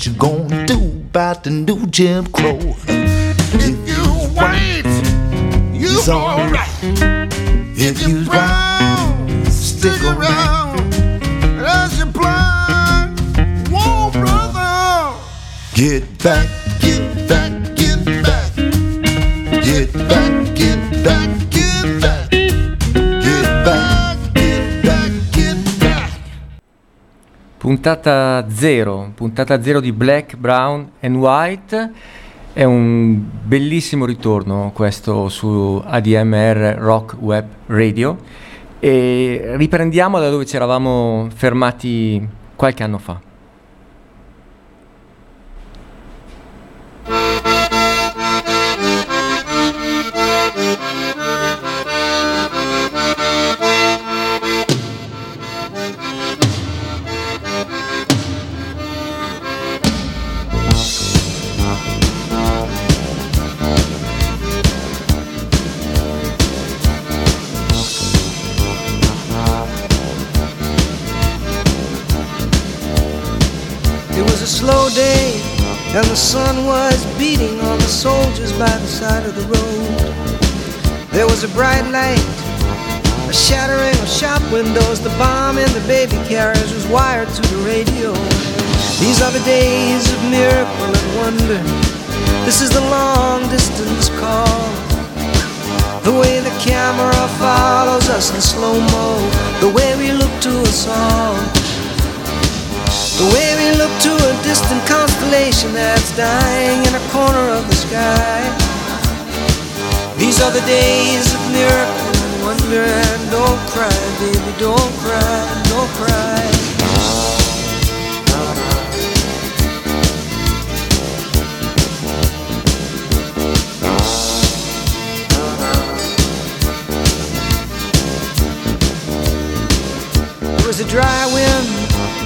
what you gonna do about the new Jim Crow. If you white, you alright. If you brown, stick around. As you blind, whoa, brother, get back, get back, get back, get back, Puntata 0, puntata 0 di Black, Brown and White. È un bellissimo ritorno questo su ADMR Rock Web Radio e riprendiamo da dove ci eravamo fermati qualche anno fa. By the side of the road. There was a bright light, a shattering of shop windows. The bomb in the baby carriage was wired to the radio. These are the days of miracle and wonder. This is the long distance call. The way the camera follows us in slow mo. The way we look to us all. The way we look to a distant constellation that's dying in a corner of the sky. These are the days of miracle and wonder. And don't cry, baby, don't cry, don't cry. There was a dry wind,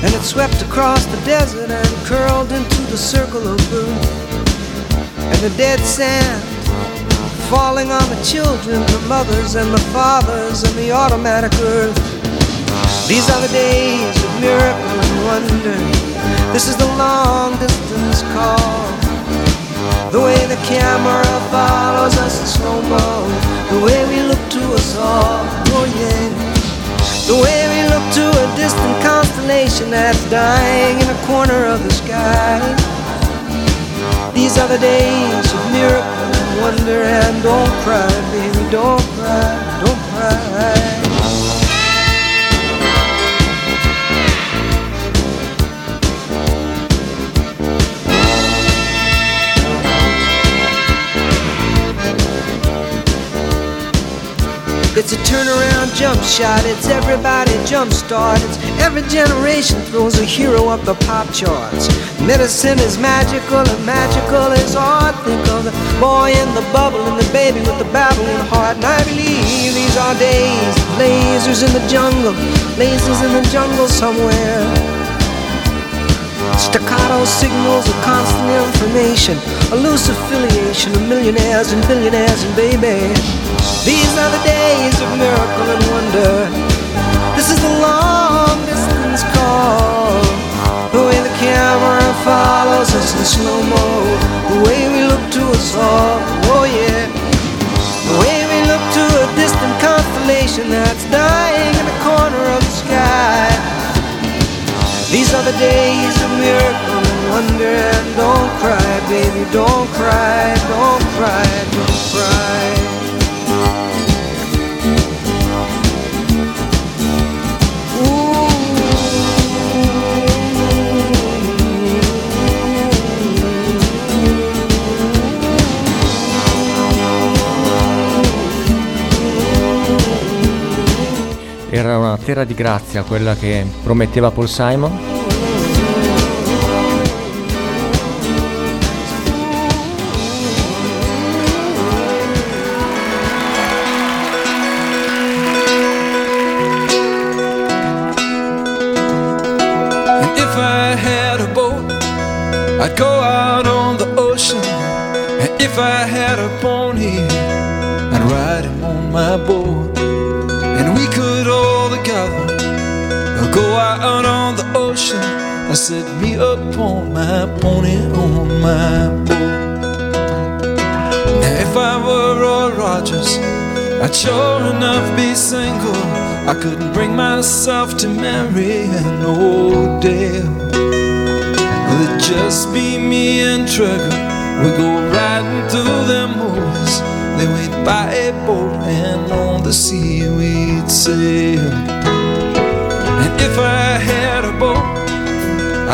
and it swept across the desert and curled into the circle of blue. And the dead sand falling on the children, the mothers and the fathers and the automatic earth. These are the days of miracle and wonder. This is the long distance call. The way the camera follows us in. The way we look to us all. Oh yeah. The way we look to a distant constellation that's dying in a corner of the sky. These are the days of miracle and wonder. And don't cry, baby, don't cry, don't cry. It's a turnaround jump shot, it's everybody jump start. It's every generation throws a hero up the pop charts. Medicine is magical and magical is art. Think of the boy in the bubble and the baby with the babbling heart. And I believe these are days lasers in the jungle, lasers in the jungle somewhere. Staccato signals of constant information, a loose affiliation of millionaires and billionaires and baby. These are the days of miracle and wonder. This is the long distance call. The way the camera follows us in slow mo. The way we look to us all. Oh yeah. The way we look to a distant constellation that's dying in the corner of the sky. These are the days of miracle and wonder. And don't cry, baby, don't cry, don't cry, don't cry. Era una terra di grazia quella che prometteva Paul Simon. And if I had a out on the ocean. I had a pony, I'd ride him on my boat. I set me up on my pony on my boat. Now if I were Roy Rogers, I'd sure enough be single. I couldn't bring myself to marry an old Dale. Well, it'd just be me and Trigger. We go riding through them woods. Then we'd buy a boat and on the sea we'd sail.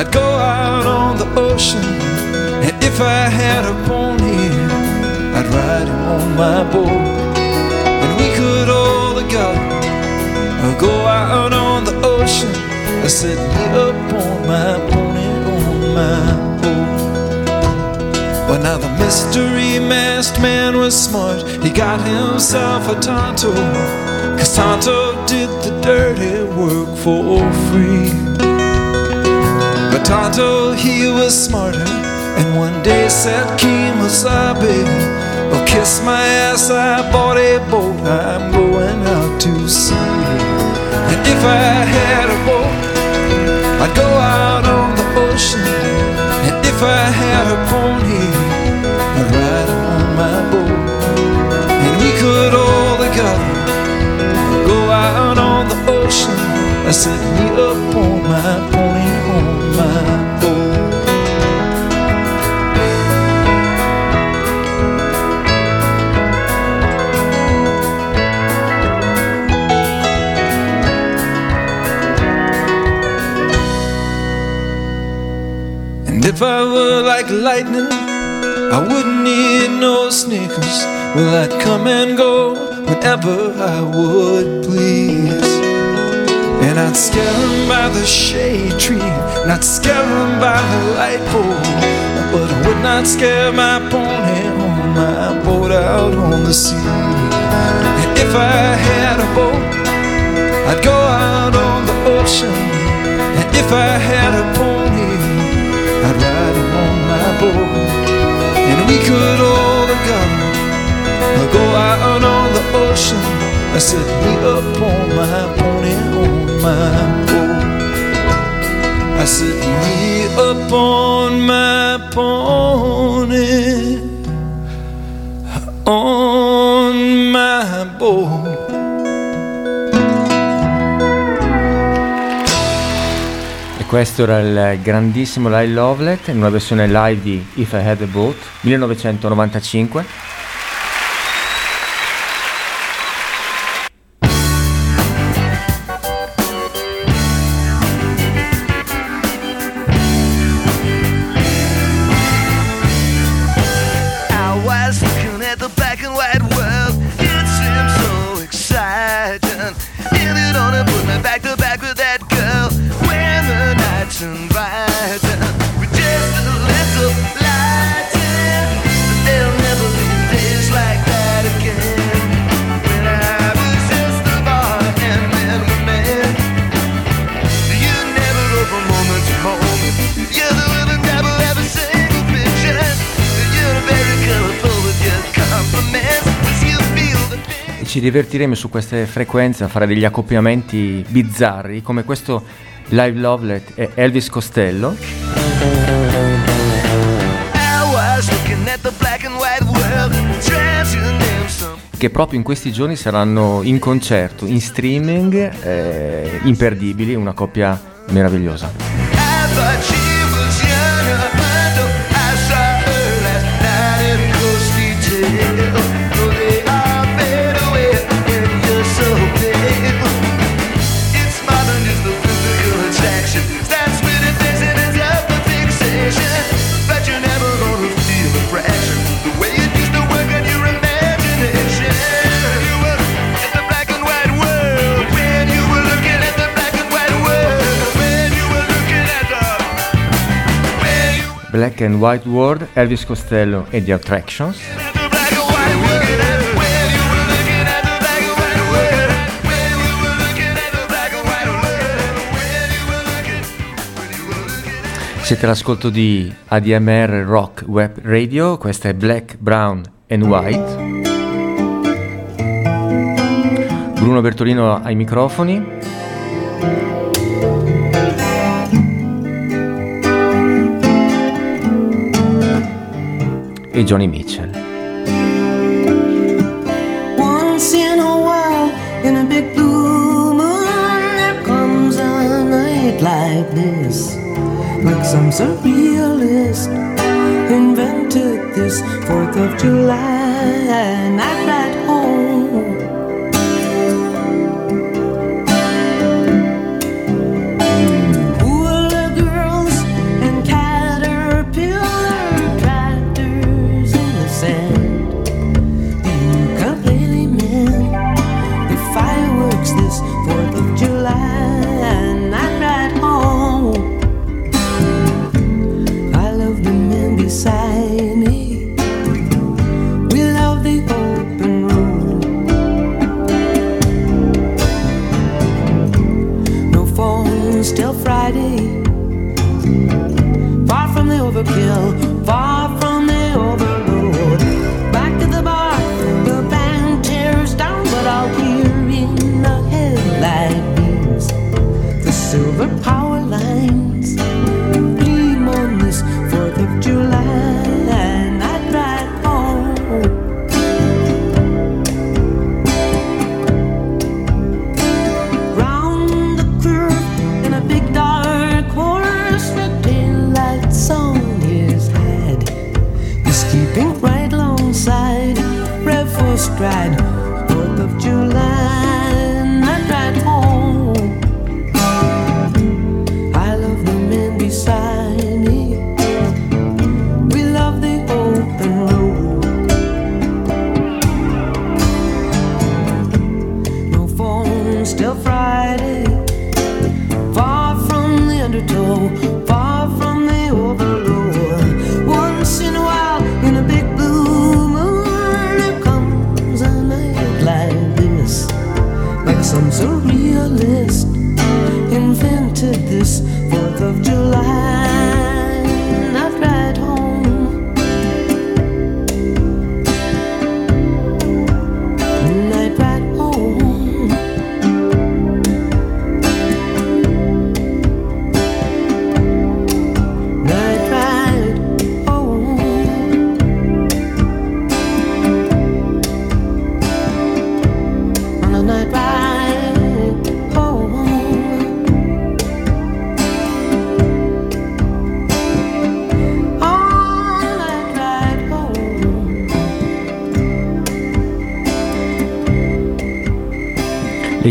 I'd go out on the ocean. And if I had a pony, I'd ride him on my boat. And we could all together uh, go out on the ocean. I set me up on my pony on my boat. Well, now the mystery masked man was smart. He got himself a Tonto. Cause Tonto did the dirty work for free. Tonto, he was smarter. And one day said, Kemosabe, oh, kiss my ass, I bought a boat. I'm going out to sea. And if I had a boat, I'd go out on the ocean. And if I had a pony, I'd ride on my boat. And we could all together go out on the ocean. I set me up on my pony if I were like lightning, I wouldn't need no sneakers. Well, I'd come and go whenever I would please. And I'd scare 'em by the shade tree, and I'd scare 'em by the light pole. But I would not scare my pony on my boat out on the sea. And if I had a boat, I'd go out on the ocean. And if I had a pony, people, and we could all have gone. I go out on, the ocean. I said, me up on my pony on my boat. I said, me up on my pony on my boat. Questo era il grandissimo Lyle Lovelet in una versione live di If I Had a Boat 1995 ci divertiremo su queste frequenze a fare degli accoppiamenti bizzarri come questo Live Lovelet e Elvis Costello. Che proprio in questi giorni saranno in concerto, in streaming, eh, imperdibili, una coppia meravigliosa. Black and White World, Elvis Costello e The Attractions. Siete all'ascolto di ADMR Rock Web Radio, questa è Black, Brown and White. Bruno Bertolino ai microfoni. এই Joni Mitchell. Once in a while in a big blue moon there comes a night like this like some surrealist invented this 4th of July night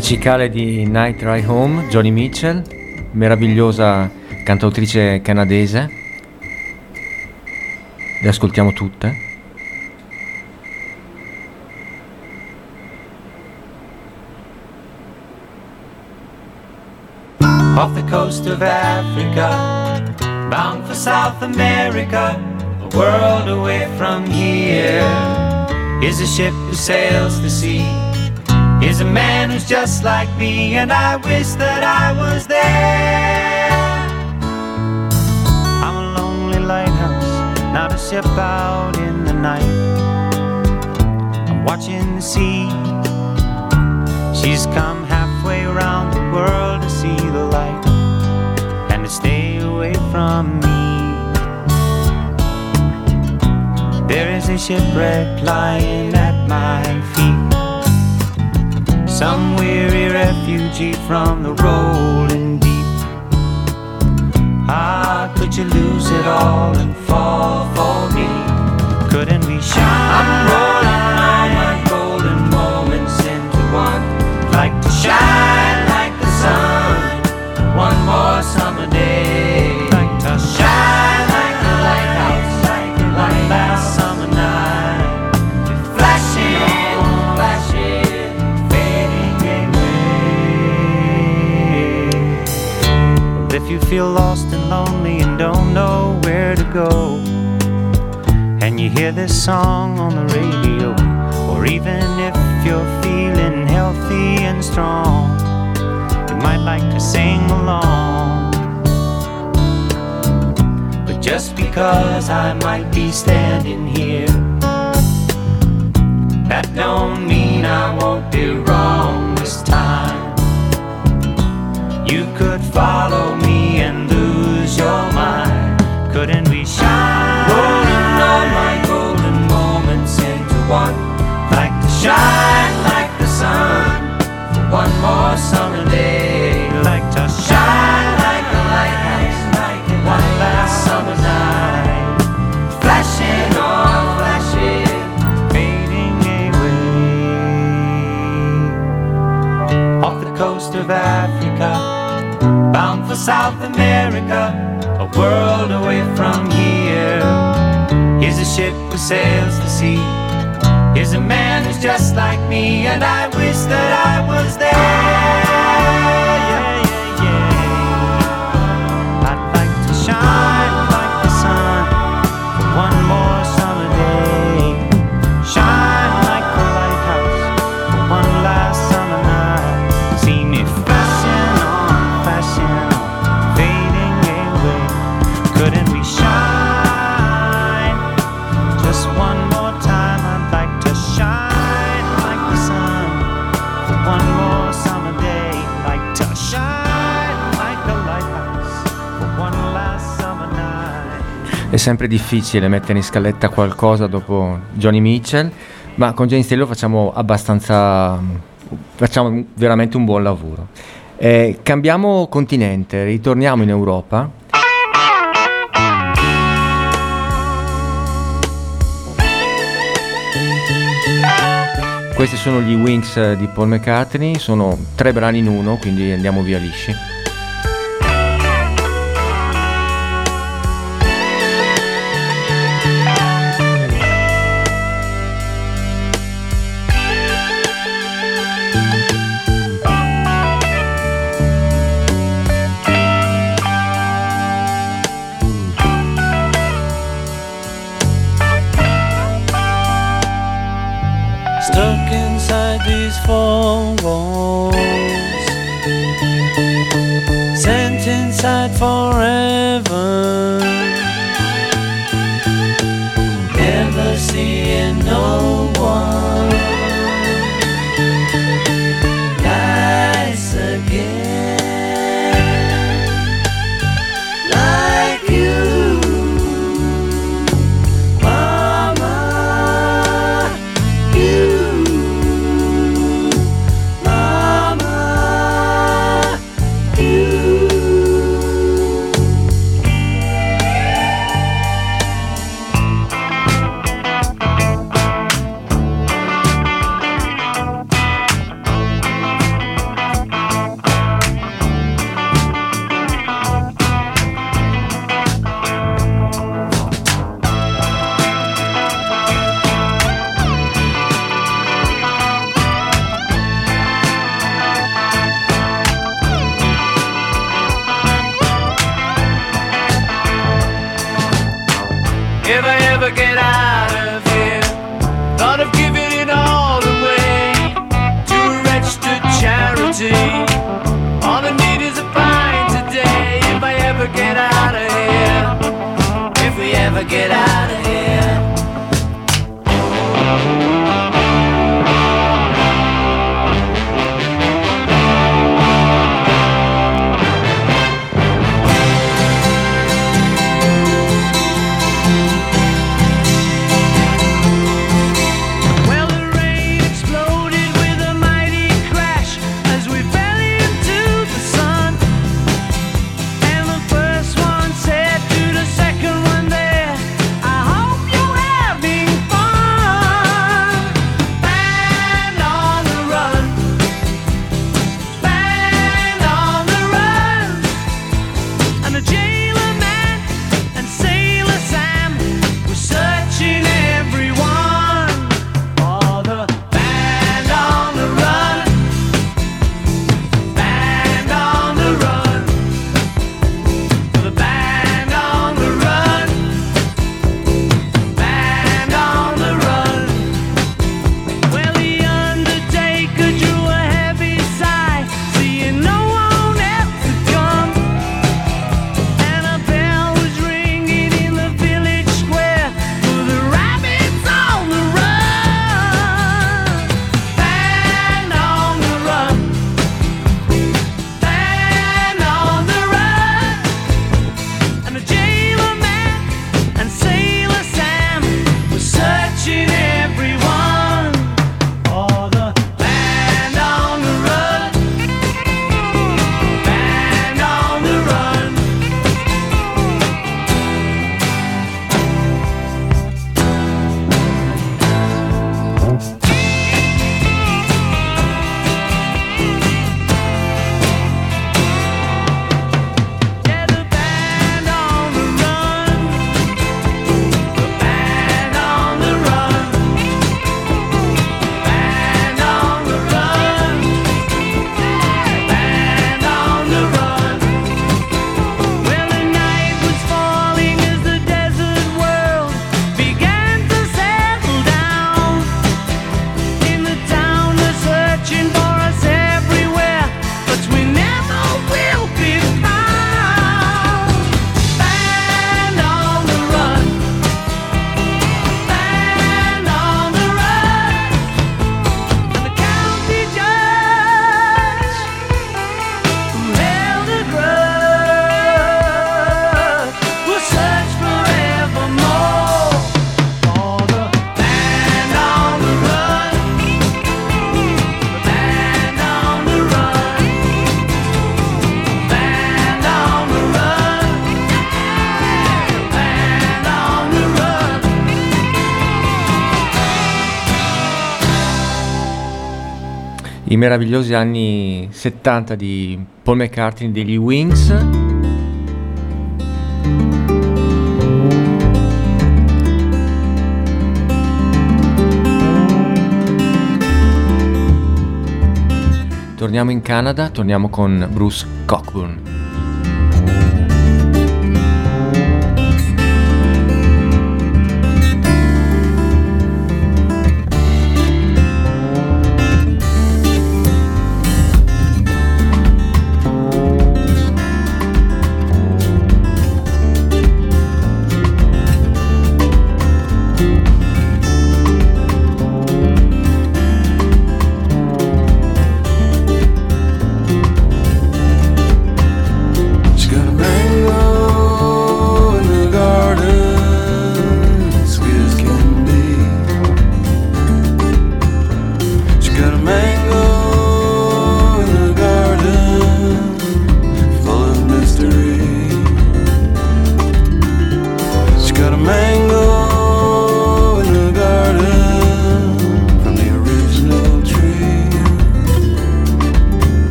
cicale di Night Ride Home, Johnny Mitchell, meravigliosa cantautrice canadese. Le ascoltiamo tutte. Off the coast of Africa, bound for South America, a world away from here, is a ship who sails the sea is a man who's just like me, and I wish that I was there. I'm a lonely lighthouse, not a ship out in the night. I'm watching the sea. She's come halfway around the world to see the light and to stay away from me. There is a shipwreck lying at my feet. Some weary refugee from the rolling deep. Ah, could you lose it all and fall for me? Couldn't we shine? Feel lost and lonely and don't know where to go, and you hear this song on the radio, or even if you're feeling healthy and strong, you might like to sing along. But just because I might be standing here, that don't mean I won't be wrong this time. You could follow South America, a world away from here. Here's a ship who sails the sea. Here's a man who's just like me, and I wish that I was there. Sempre difficile mettere in scaletta qualcosa dopo Johnny Mitchell, ma con James Taylor facciamo abbastanza. facciamo veramente un buon lavoro. Eh, cambiamo continente, ritorniamo in Europa. Questi sono gli Wings di Paul McCartney, sono tre brani in uno, quindi andiamo via lisci. meravigliosi anni 70 di Paul McCartney degli Wings. Torniamo in Canada, torniamo con Bruce Cockburn.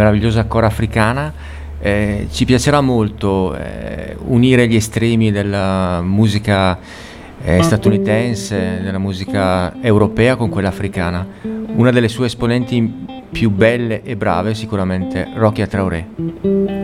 meravigliosa cora africana. Eh, ci piacerà molto eh, unire gli estremi della musica eh, statunitense, della musica europea con quella africana. Una delle sue esponenti più belle e brave sicuramente Rocky Traoré.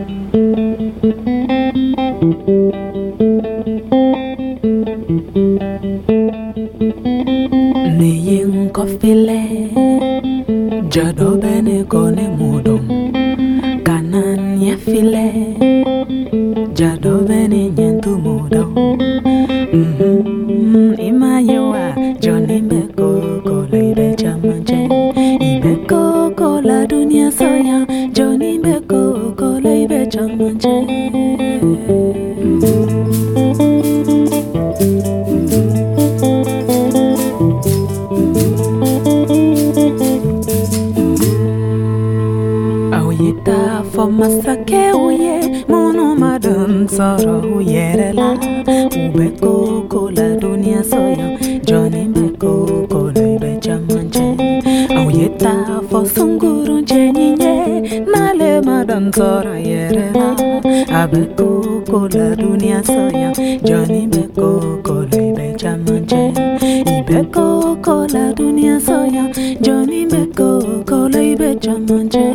sungurun chenye male madan sora yerena abeko kola dunia soya jani beko kola ibe chamanche ibeko kola dunia soya jani beko kola ibe chamanche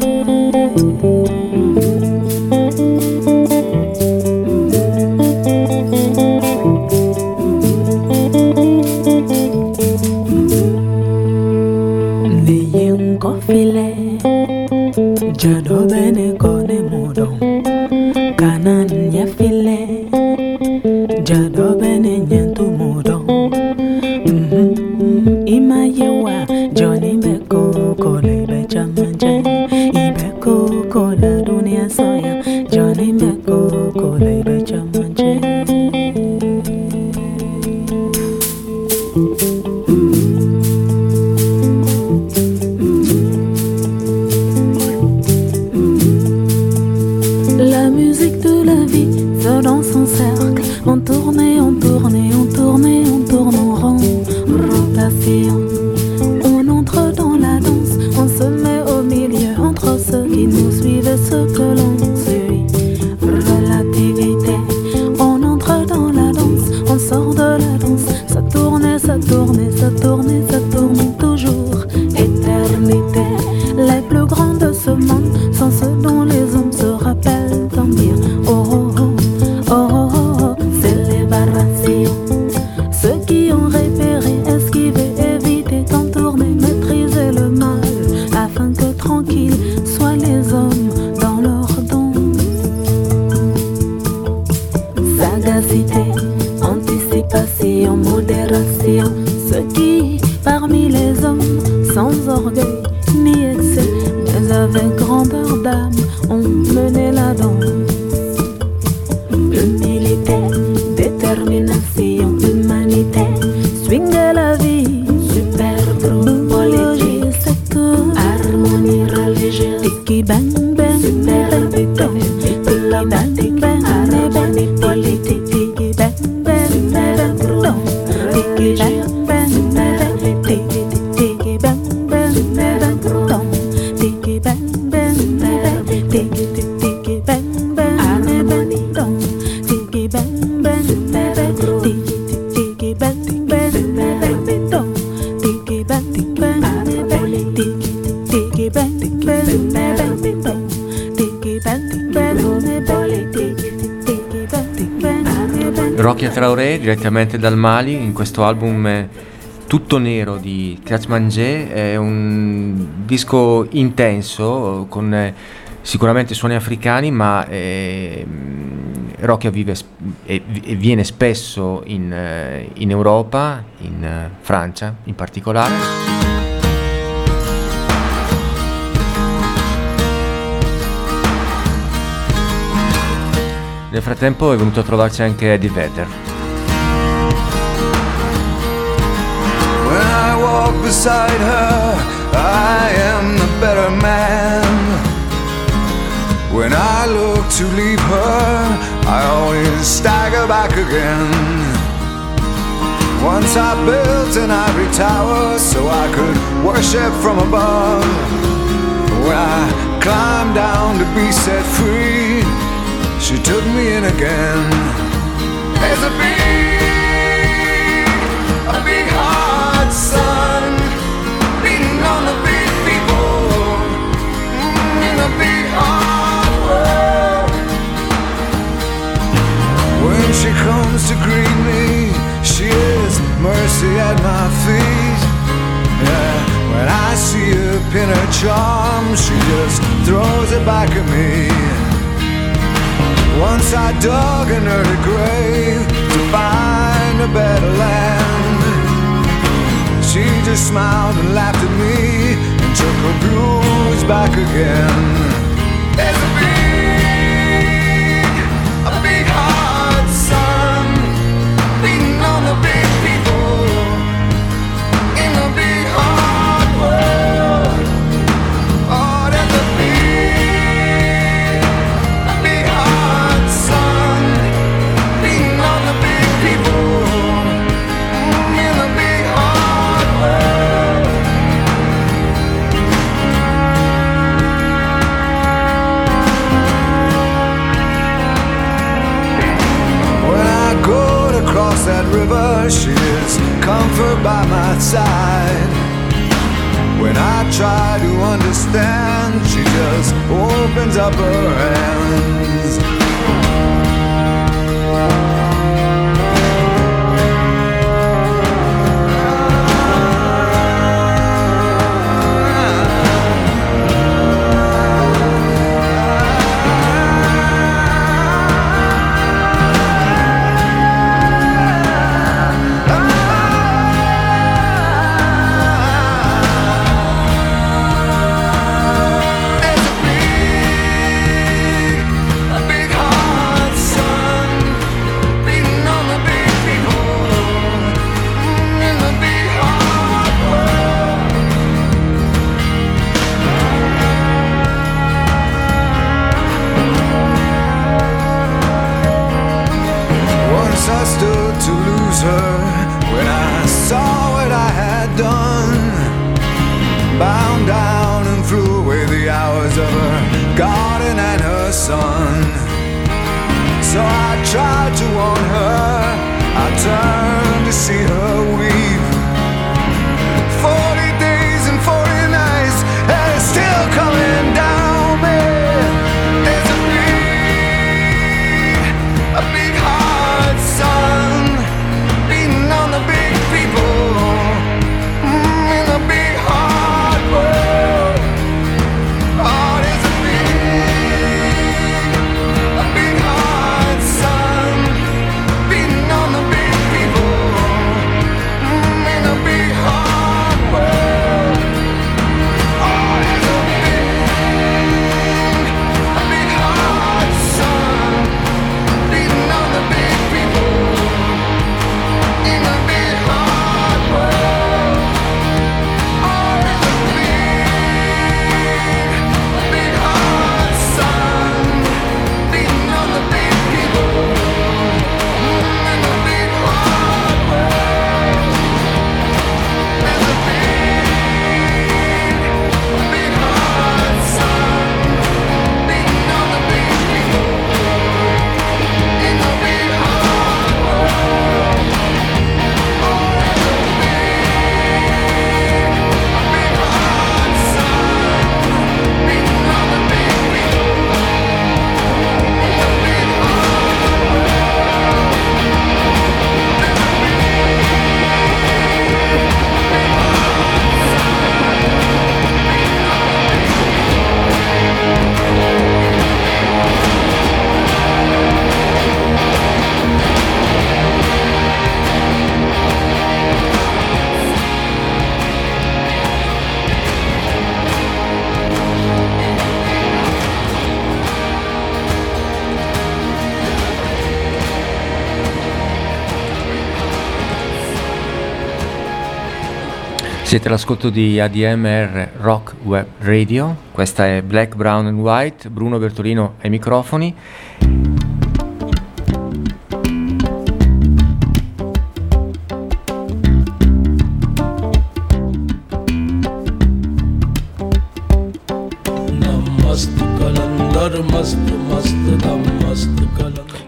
Rocky Traoré direttamente dal Mali in questo album tutto nero di Krasmanje è un disco intenso con eh, sicuramente suoni africani ma eh, Rocky vive sp- e, e viene spesso in, eh, in Europa, in eh, Francia in particolare. Nel frattempo è venuto a trovarci anche Eddie Vedder. When I walk beside her, I am the better man. When I look to leave her, I always stagger back again. Once I built an ivory tower so I could worship from above. When I climbed down to be set free, she took me in again. There's a big, a big hot sun beating on the big people mm, in a big hard world. When she comes to greet me, she is mercy at my feet. Yeah, when I see her pin her charm, she just throws it back at me. Once I dug an early grave to find a better land. She just smiled and laughed at me and took her blues back again. Is comfort by my side. When I try to understand, she just opens up her hands. Siete all'ascolto di ADMR Rock Web Radio, questa è Black, Brown and White, Bruno Bertolino ai microfoni.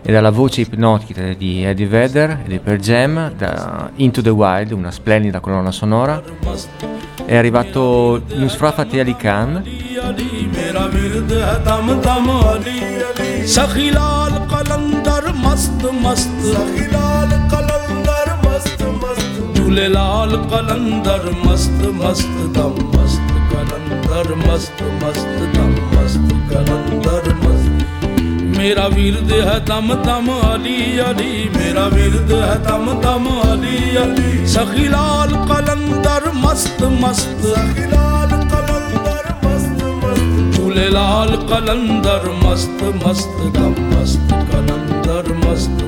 E dalla voce ipnotica di Eddie Vedder e di Per Jam, da Into the Wild, una splendida colonna sonora, è arrivato Nusra Fateh Ali Khan, Ali मेरा विरद है दम दम अली अली सखीलाल कलंदर मस्त मस्त सखीलाल कलंदर मस्त मस्त झूलेलाल कलंदर मस्त मस्त दम मस्त कलंदर ਮੇਰਾ ਵੀਰ ਦੇ ਹੈ ਦਮ ਦਮ ਅਲੀ ਅਲੀ ਮੇਰਾ ਵੀਰ ਦੇ ਹੈ ਦਮ ਦਮ ਅਲੀ ਅਲੀ। ਸਖੀ ਲਾਲ ਕਲੰਦਰ ਮਸਤ ਮਸਤ ਸਖੀ ਲਾਲ ਕਲੰਦਰ ਮਸਤ ਮਸਤ। ਝੂਲੇ ਲਾਲ ਕਲੰਦਰ ਮਸਤ ਮਸਤ ਦਮ ਮਸਤ ਕਲੰਦਰ ਮਸਤ।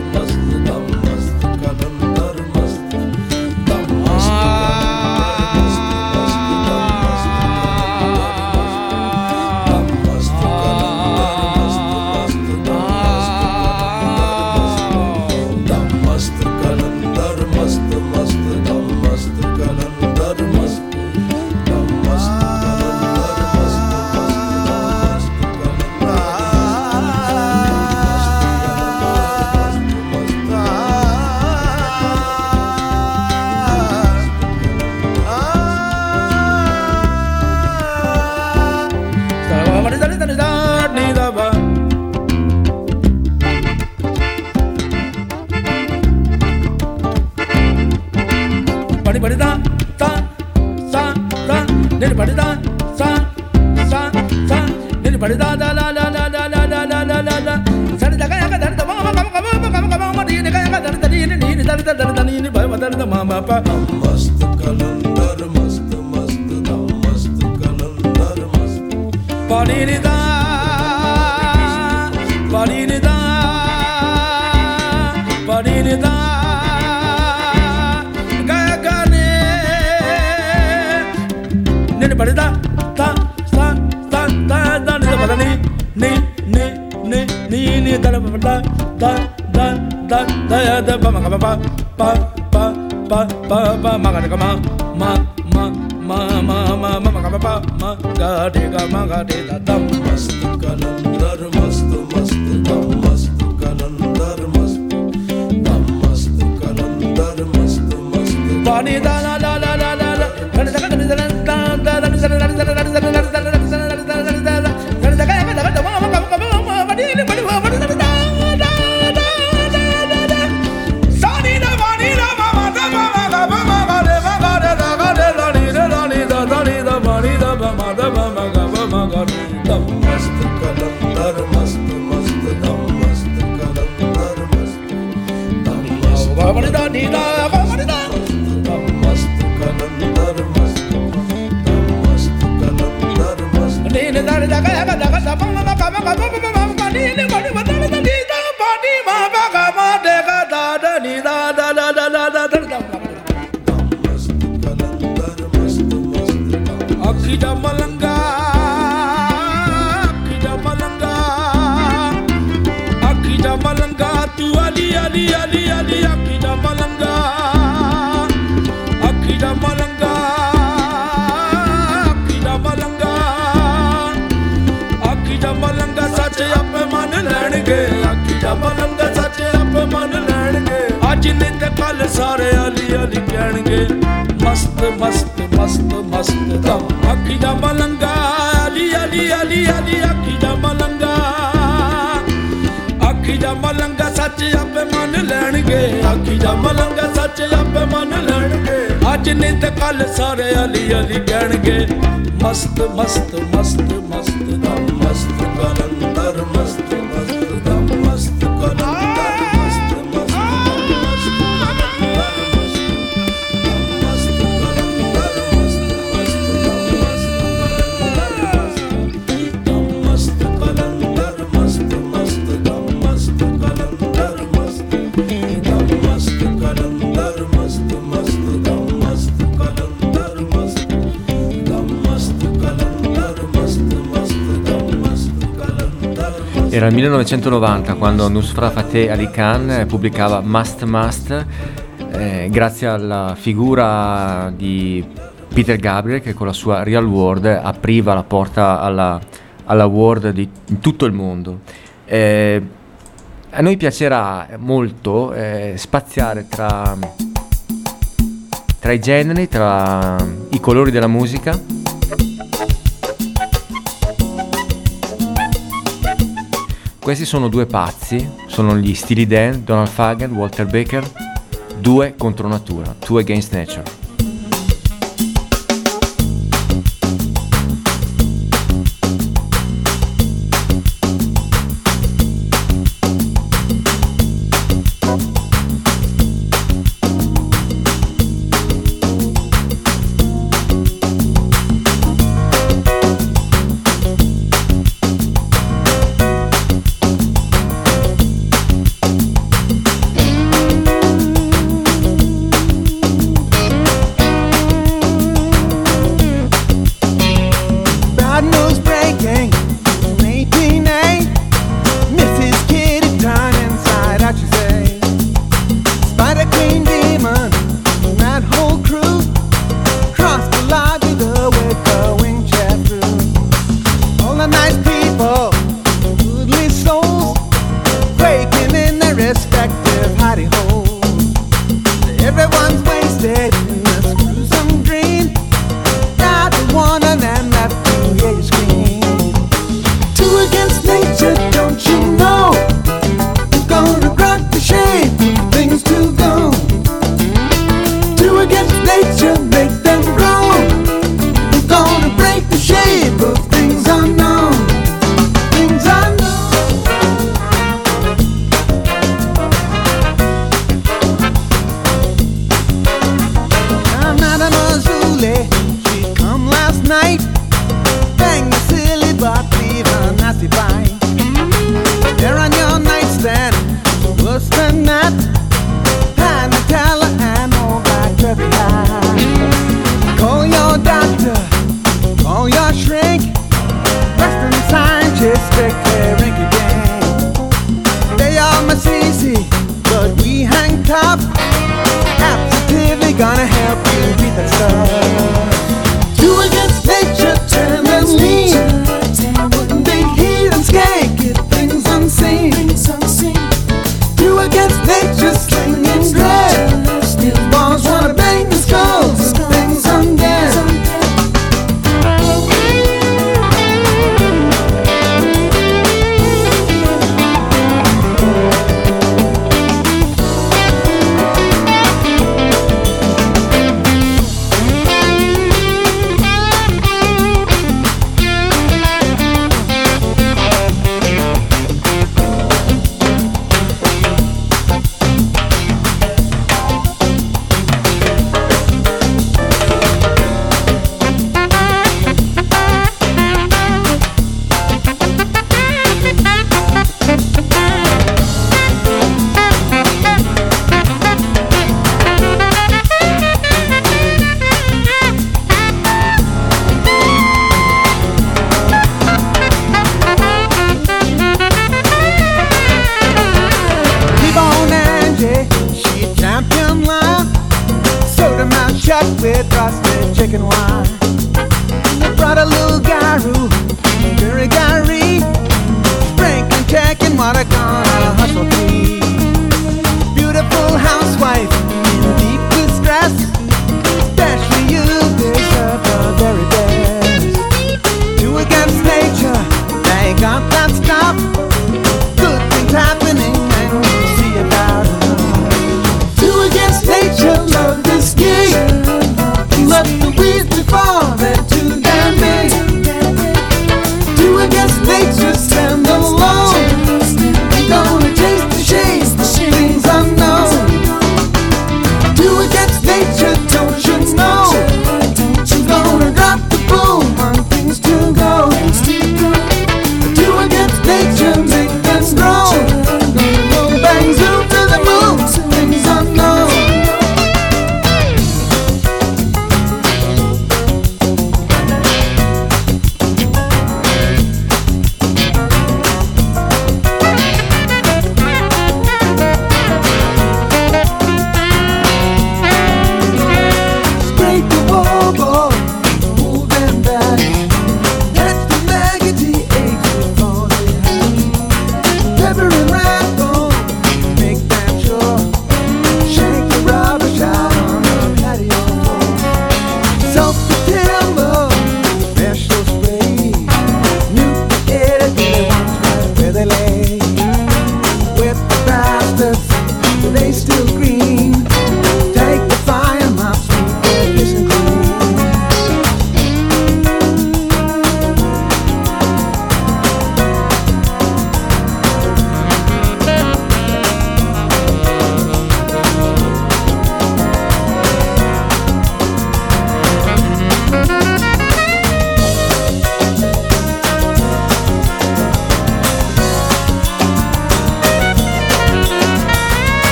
प मस्त कलंदर मस्त मस्त दाम मस्त कलंदर मस्त पानी निदा पानी निदा पानी निदा गाने ने बड़दा ता ता ता ता दा ने बड़ा ने ने ने ने ने ने दा बड़ा ता दा दा दा दा बा बा बा बा da da ba da da da da da da ba ma ga ba ba ba ba ba ba ba ma ga ga ma ma ma ma ma ma ma ma ma ma ma ga de ga ma ga de da dam mast kalandar mast mast dam mast kalandar mast dam mast kalandar mast mast bani da la la la la la la Akida ਅੱਜ ਨਹੀਂ ਤੇ ਕੱਲ ਸਾਰੇ ਅਲੀ ਅਲੀ ਕਹਿਣਗੇ, ਮਸਤ ਮਸਤ ਮਸਤ ਮਸਤ ਦਮ। ਆਖੀਦਾ ਮਲੰਗਾ ਅਲੀ ਅਲੀ ਅਲੀ ਅਲੀ ਆਖੀਦਾ ਮਲੰਗਾ। ਆਖੀਦਾ ਮਲੰਗਾ ਸੱਚ ਆਪੇ ਮੰਨ ਲੈਣਗੇ। ਆਖੀਦਾ ਮਲੰਗਾ ਸੱਚ ਆਪੇ ਮੰਨ ਲੈਣਗੇ। ਅੱਜ ਨਹੀਂ ਤੇ ਕੱਲ ਸਾਰੇ ਅਲੀ ਅਲੀ ਕਹਿਣਗੇ, ਮਸਤ ਮਸਤ ਮਸਤ ਮਸਤ ਦਮ। ਮਸਤ ਕਲੰਦਰ ਮਸਤ ਮਸਤ Era il 1990 quando Nusra Fateh Ali Khan eh, pubblicava Must Must eh, grazie alla figura di Peter Gabriel che con la sua Real World apriva la porta alla, alla World di tutto il mondo. Eh, a noi piacerà molto eh, spaziare tra, tra i generi, tra i colori della musica. Questi sono due pazzi, sono gli Steely Dan, Donald Fagen, Walter Baker, due contro natura, two against nature.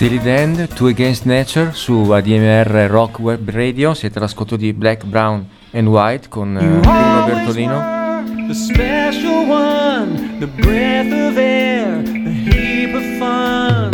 Steely Dan, Two Against Nature su ADMR Rock Web Radio, siete all'ascolto di Black, Brown and White con eh, Bruno Bertolino. The special one, the breath of air, the heap of fun.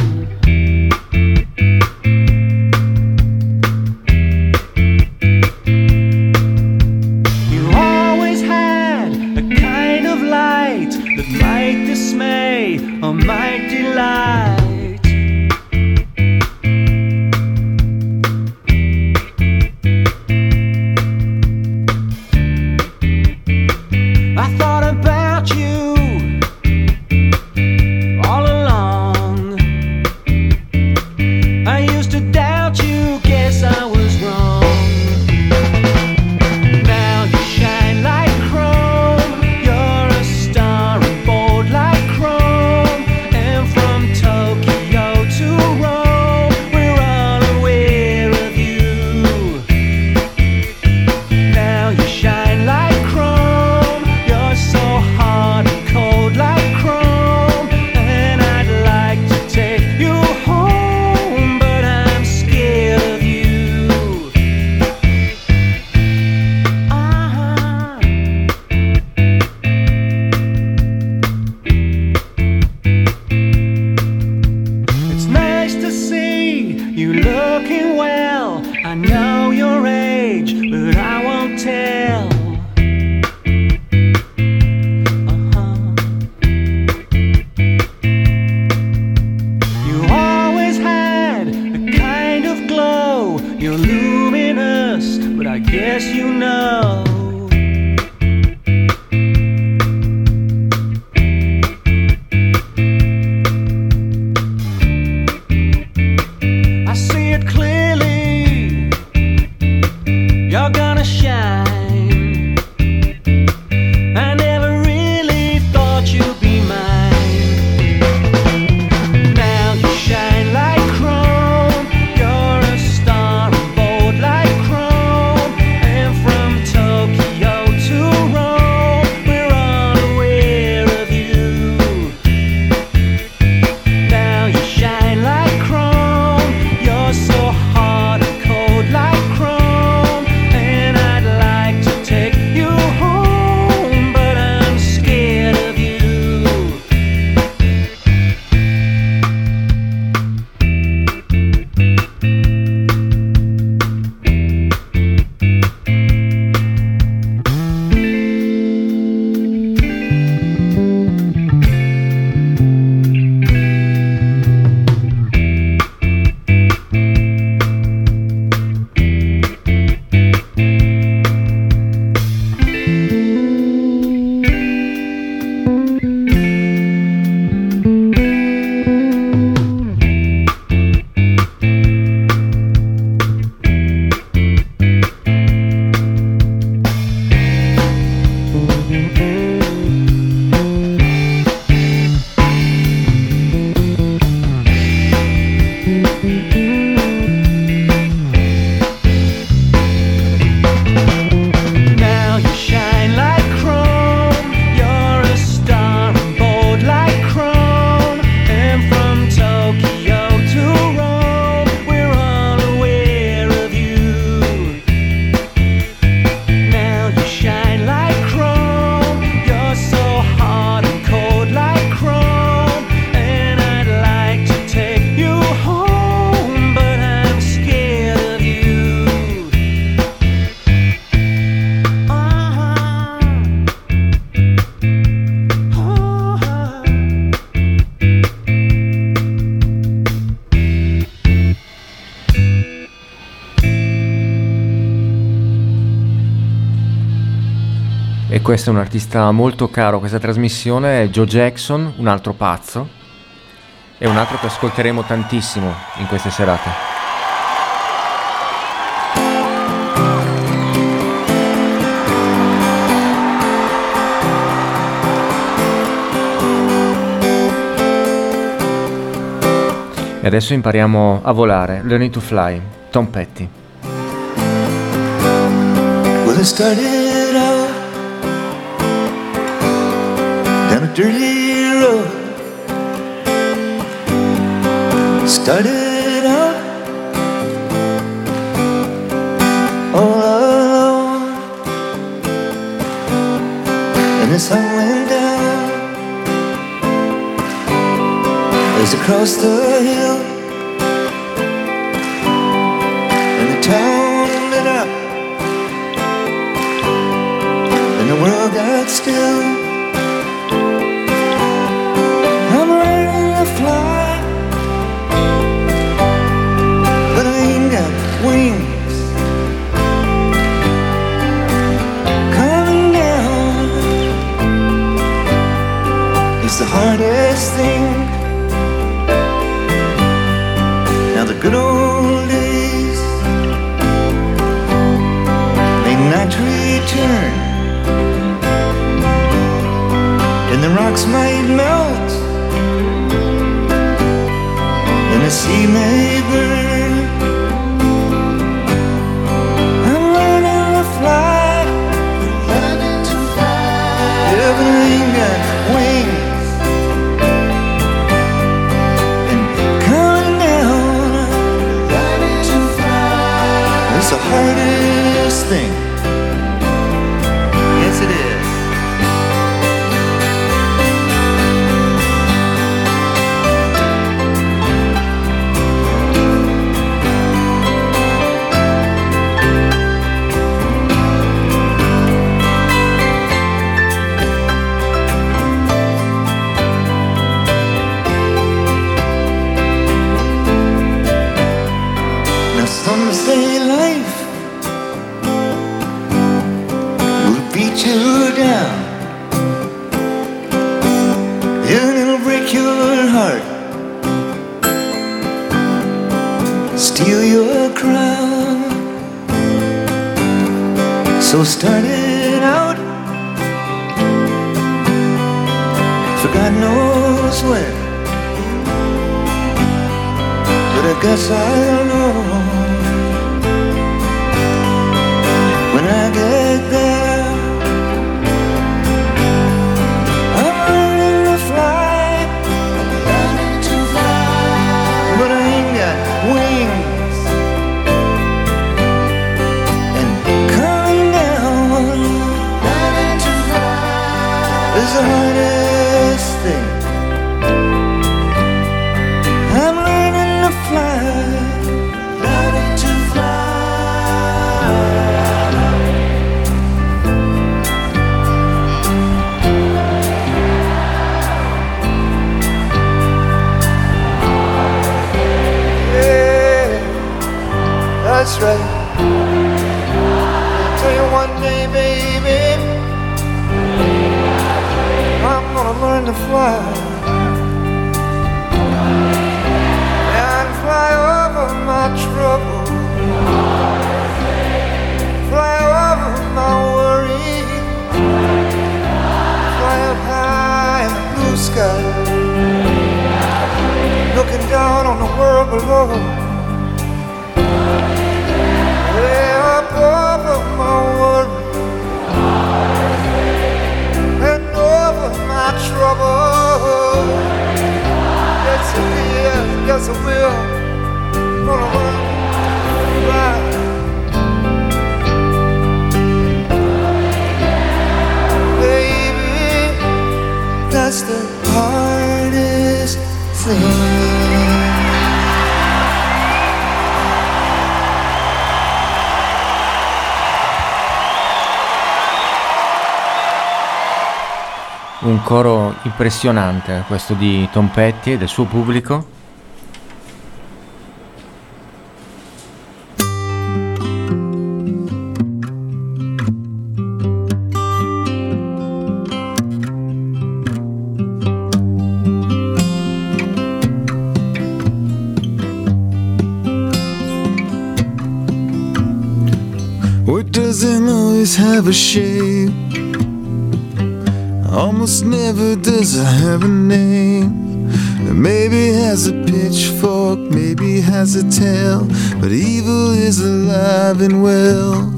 questo è un artista molto caro questa trasmissione, è Joe Jackson, un altro pazzo, e un altro che ascolteremo tantissimo in queste serate. E adesso impariamo a volare, Learning to Fly, Tom Petty. Well, dirty road. Started out all alone, and the sun went down as across the hill. Fly. and fly over my trouble. Fly over my worry. Fly up high in the blue sky. Looking down on the world below. Yes, it will. Gonna run, that's the hardest thing. Un coro impressionante questo di Tom Petty e del suo pubblico. A shape? Almost never does it have a name. Maybe has a pitchfork, maybe has a tail, but evil is alive and well.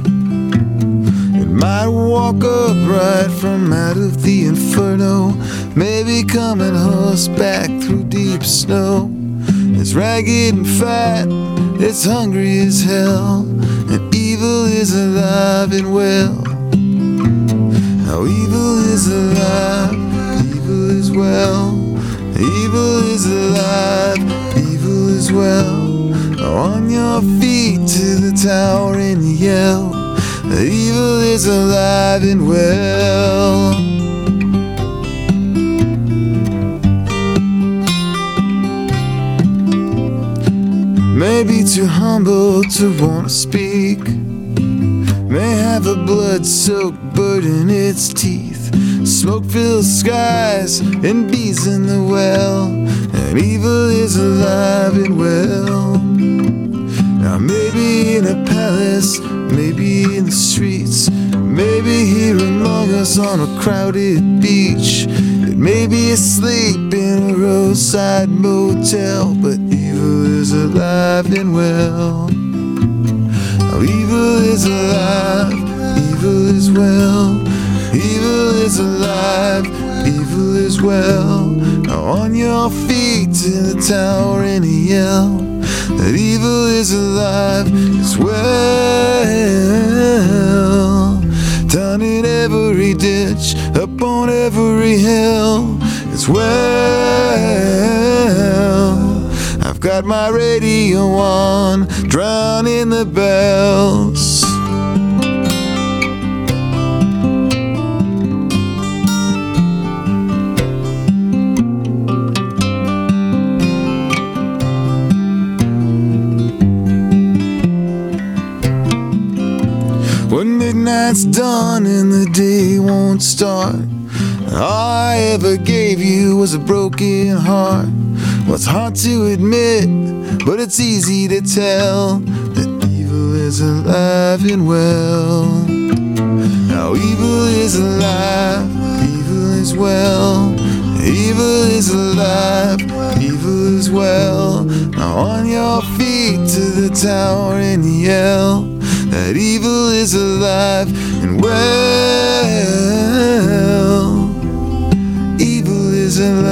It might walk upright from out of the inferno, maybe coming horseback through deep snow. It's ragged and fat, it's hungry as hell, and evil is alive and well. Is alive, evil is well, evil is alive, evil is well. On your feet to the tower and yell. Evil is alive and well. Maybe too humble to want to speak. May have a blood soaked bird in its teeth. Smoke filled skies and bees in the well. And evil is alive and well. Now, maybe in a palace, maybe in the streets, maybe here among us on a crowded beach. It may be asleep in a roadside motel, but evil is alive and well. Now, evil is alive, evil is well. Evil is alive, evil is well. Now, on your feet to the tower and yell that evil is alive as well. Down in every ditch, up on every hill as well. I've got my radio on, drowning the bells. Midnight's done and the day won't start, all I ever gave you was a broken heart. Well, it's hard to admit, but it's easy to tell that evil is alive and well. Now, evil is alive, evil is well. Evil is alive, evil is well. Now, on your feet to the tower and yell that evil is alive and well. Evil is alive,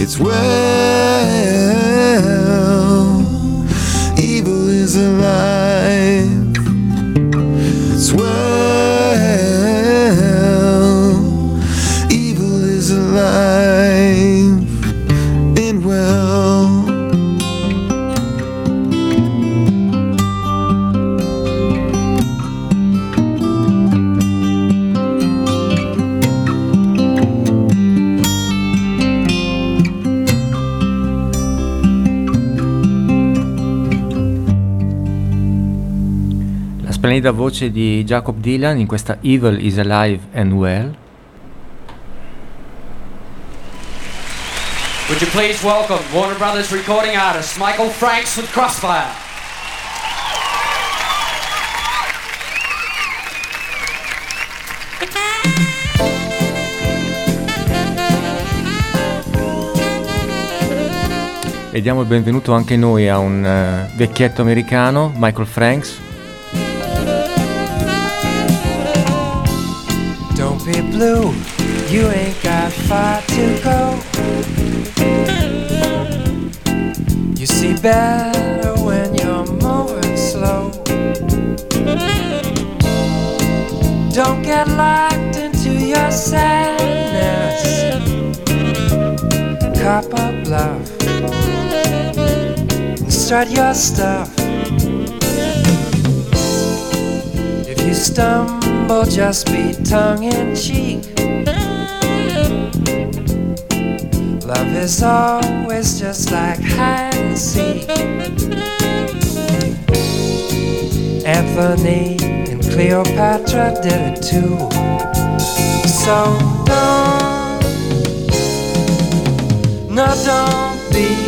it's well. Splendida voce di Jacob Dylan in questa Evil is Alive and Well. Would you please welcome Warner Brothers recording artist Michael Franks with Crossfire. E diamo il benvenuto anche noi a un eh, vecchietto americano, Michael Franks. Blue, you ain't got far to go. You see better when you're moving slow. Don't get locked into your sadness. Cop a bluff and strut your stuff. If you stumble, just be tongue in cheek. Love is always just like hide and seek. Anthony and Cleopatra did it too. So don't, no, don't be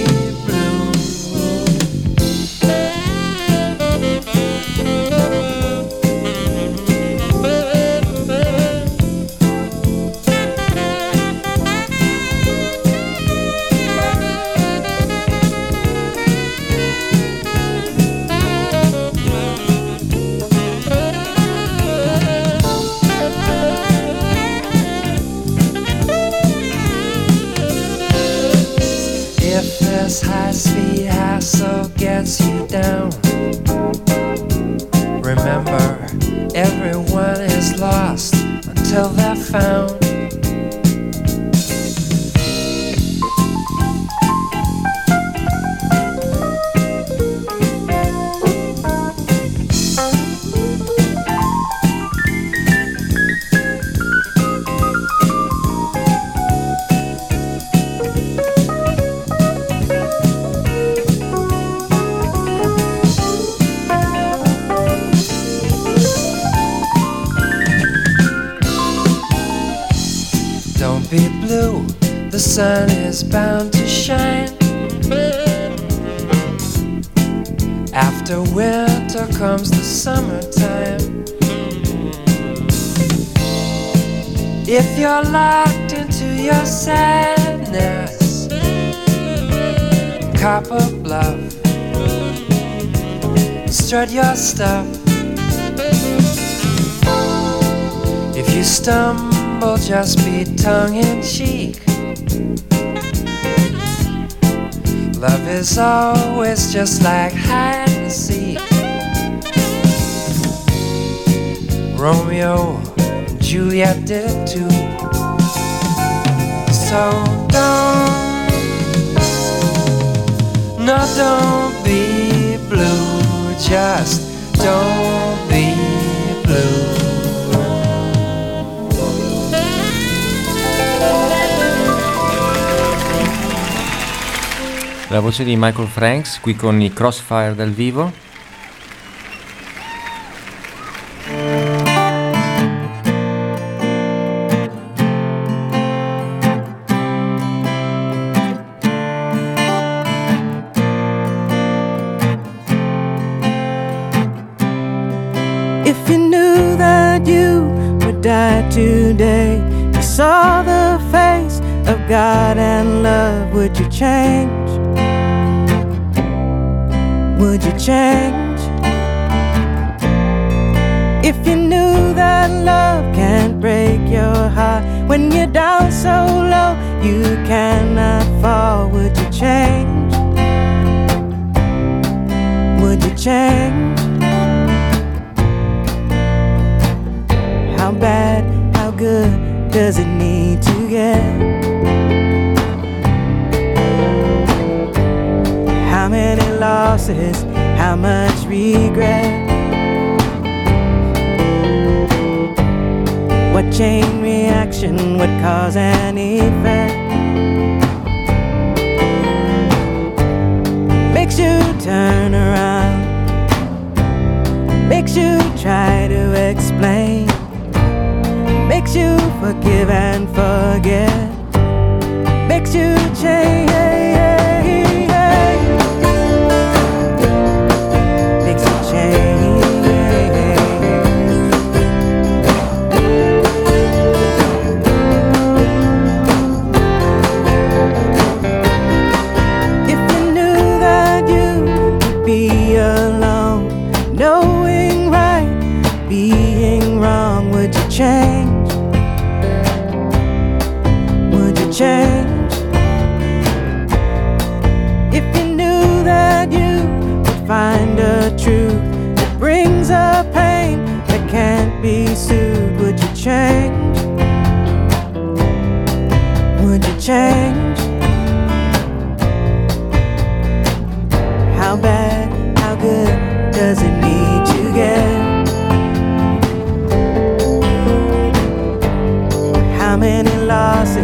copper strut your stuff. If you stumble, just be tongue in cheek. Love is always just like hide and seek. Romeo and Juliet did it too. So don't, no, don't be blue. Just don't be blue. La voce di Michael Franks qui con i Crossfire dal vivo. God and love, would you change? Would you change? If you knew that love can't break your heart when you're down so low you cannot fall, would you change? Would you change? How bad, how good does it need to get? Losses, how much regret? What chain reaction would cause an effect? Makes you turn around, makes you try to explain makes you forgive and forget, makes you change. Find a truth that brings a pain that can't be soothed, would you change? Would you change? How bad, how good does it need to get? How many losses,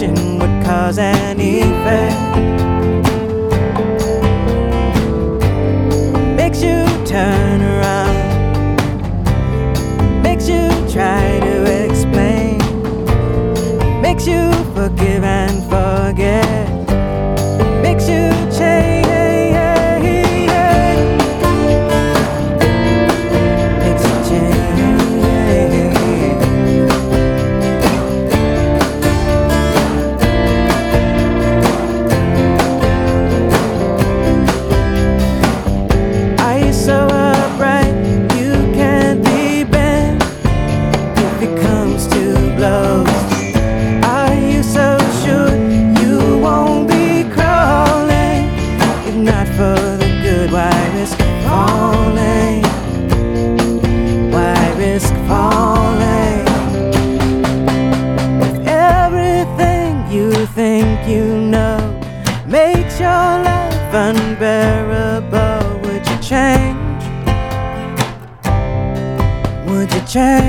reaction would cause an effect? Makes you turn around, makes you try to explain, makes you forgive Would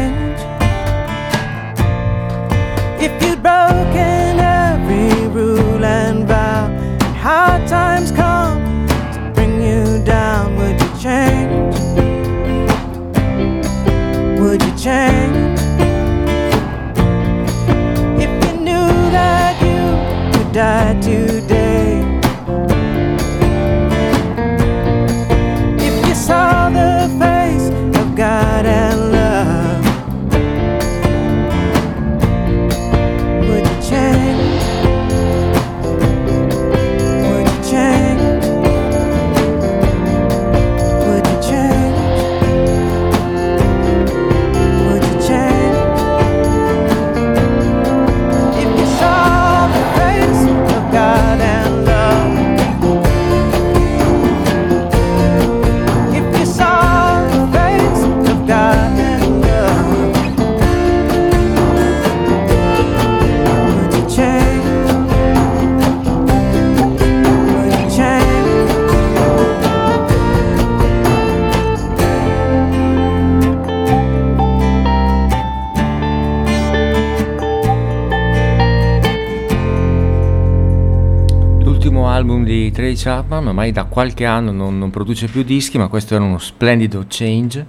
Trey Chapman, ormai da qualche anno non, non produce più dischi, ma questo era uno splendido change.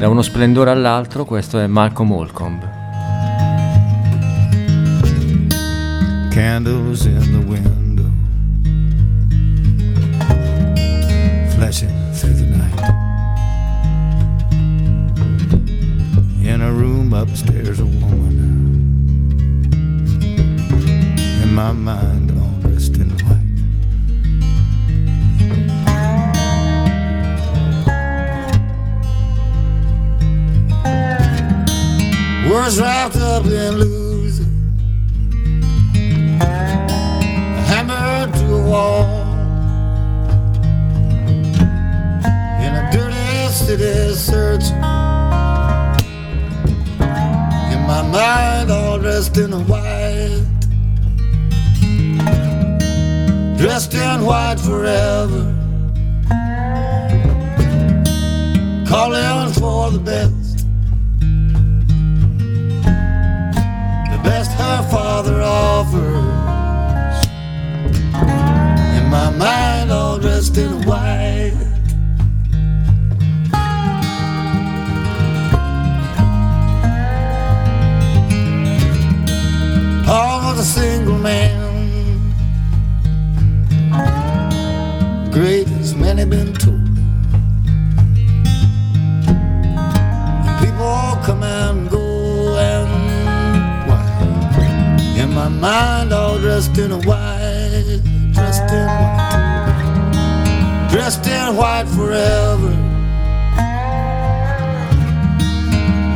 Da uno splendore all'altro, questo è Malcolm Holcomb. Candles in the window, flashing through the night. In a room upstairs, a my mind, all dressed in white. Was wrapped up in losing, hammered to a wall. In a dirty city searching in my mind, all dressed in white, dressed in white forever, calling for the best, the best her father offers. In my mind, all dressed in white. Paul was a single man, great as many been told. And people come and go, and why? In my mind, all dressed in white, dressed in white, dressed in white forever,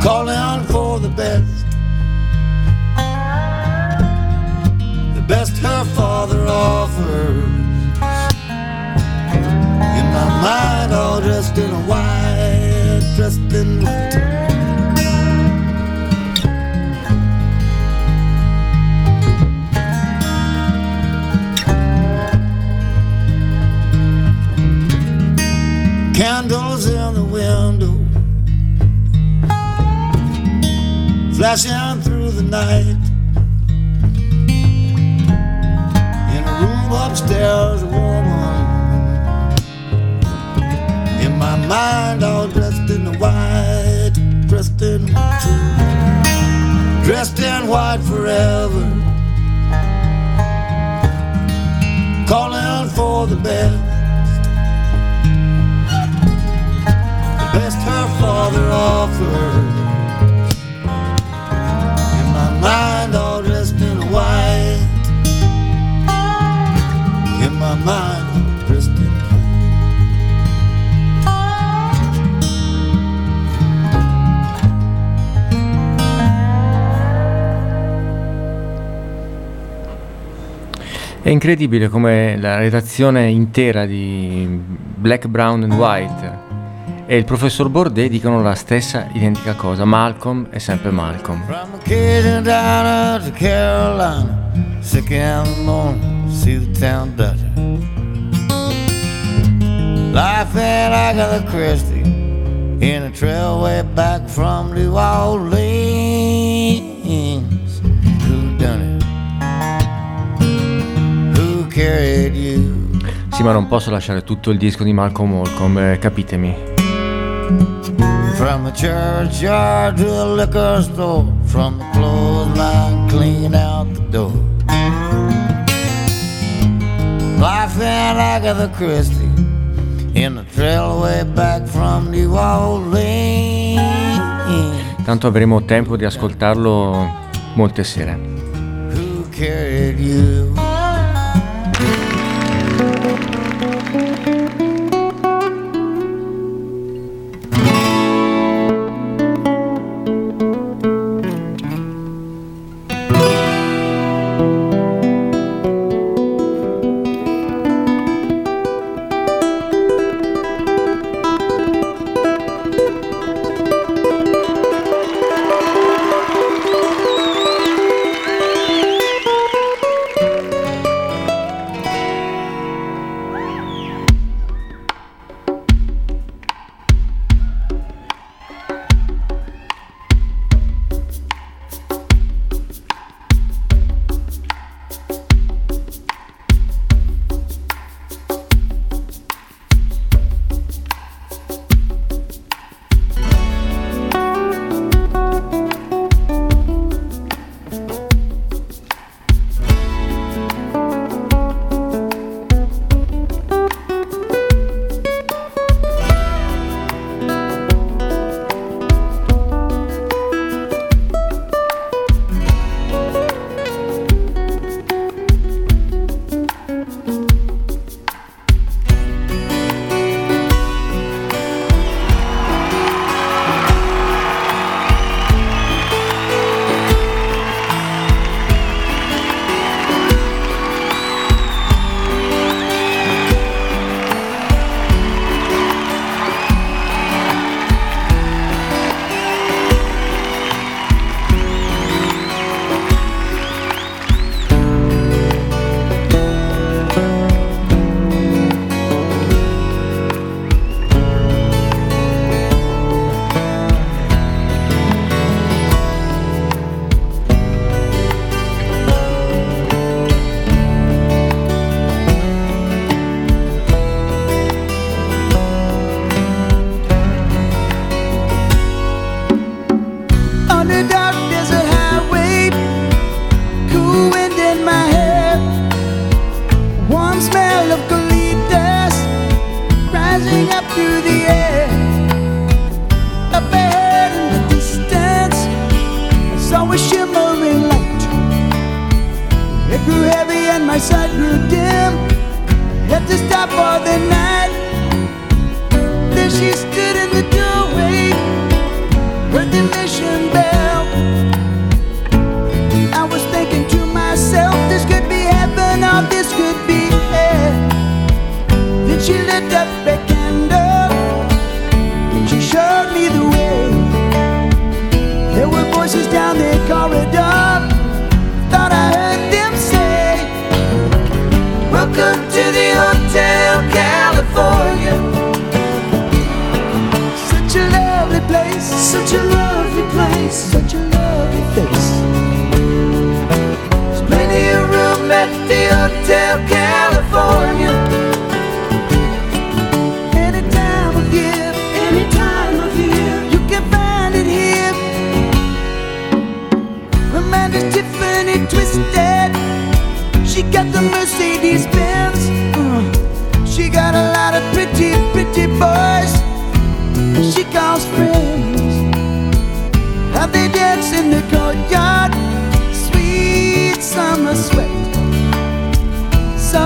calling for the best. the best her father offers. Mind, all dressed in white, dressed in white. Candles in the window, flashing through the night. In a room upstairs, a woman. Mind, all dressed in white, dressed in white, dressed in white forever. Calling for the best, the best her father offers. In my mind, all dressed in white in my mind, È incredibile come la redazione intera di Black, Brown and White e il professor Bordet dicono la stessa identica cosa. Malcolm è sempre Malcolm. From Occasion down to Carolina, sick in the see the town doctor. Life in Agatha Christie, in a trail way back from New Orleans. Sì, ma non posso lasciare tutto il disco di Malcolm Malcolm, eh, capitemi. From the churchyard to the liquor store, from the clothesline clean out the door. Life in Agatha Christie, in the trailway back from New Orleans. Tanto avremo tempo di ascoltarlo molte sere. Who carried you?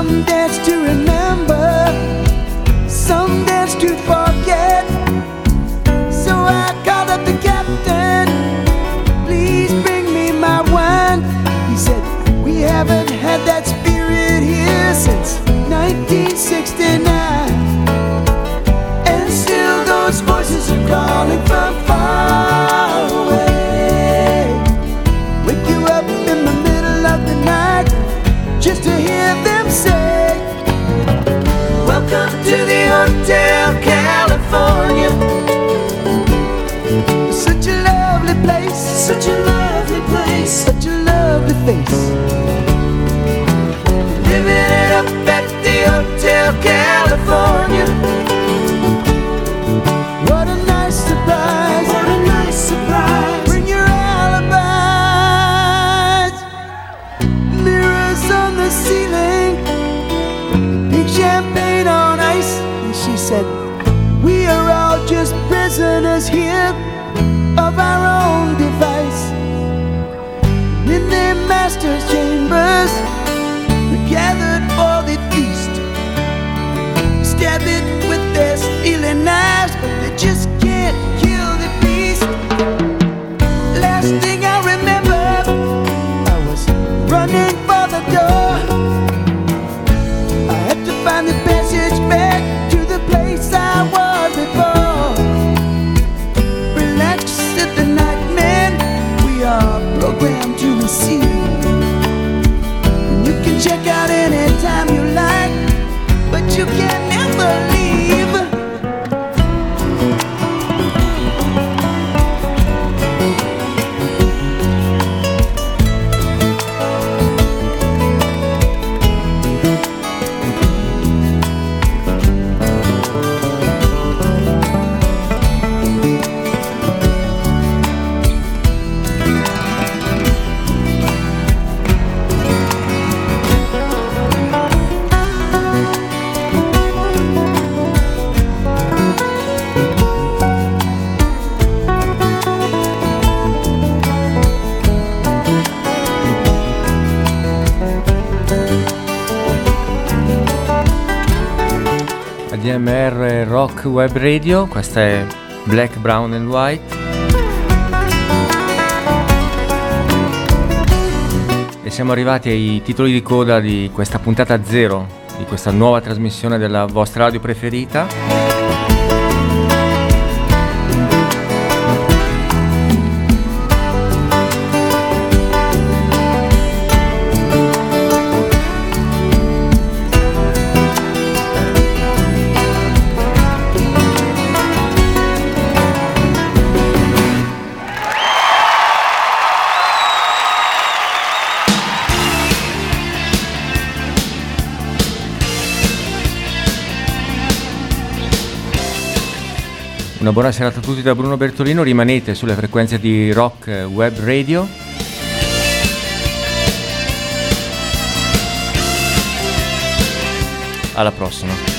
dead face. Web Radio, questa è Black, Brown and White. E siamo arrivati ai titoli di coda di questa puntata zero, di questa nuova trasmissione della vostra radio preferita. Una buona serata a tutti da Bruno Bertolino, rimanete sulle frequenze di Rock Web Radio. Alla prossima.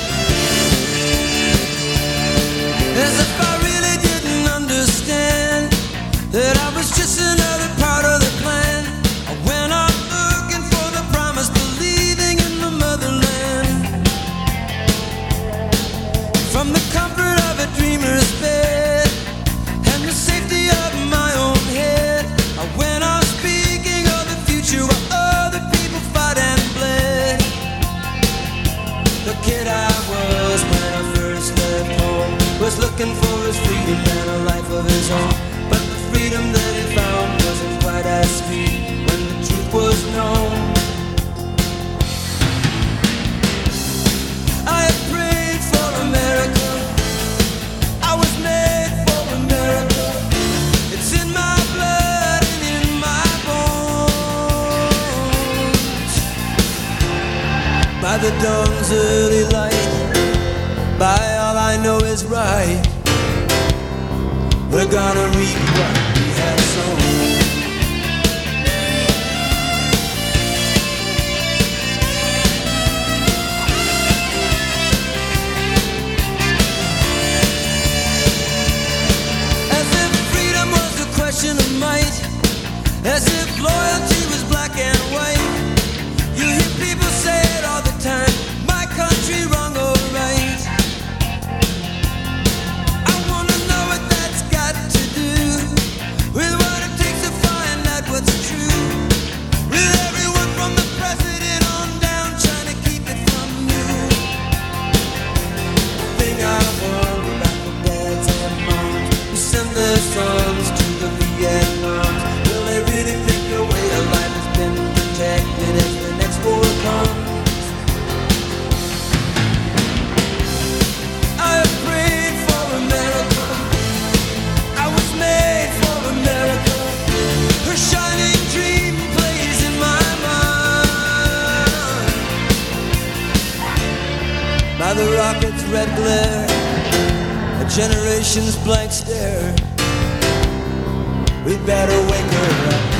red glare, a generation's blank stare. We better wake her up.